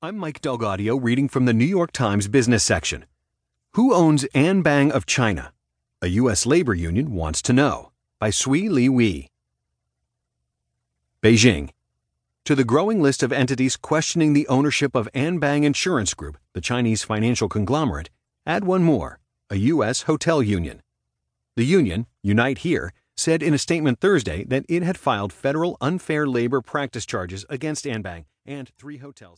I'm Mike DelGaudio reading from the New York Times business section. Who owns Anbang of China? A U.S. labor union wants to know. By Sui Lee Wee. Beijing. To the growing list of entities questioning the ownership of Anbang Insurance Group, the Chinese financial conglomerate, add one more a U.S. hotel union. The union, Unite Here, said in a statement Thursday that it had filed federal unfair labor practice charges against Anbang and three hotels.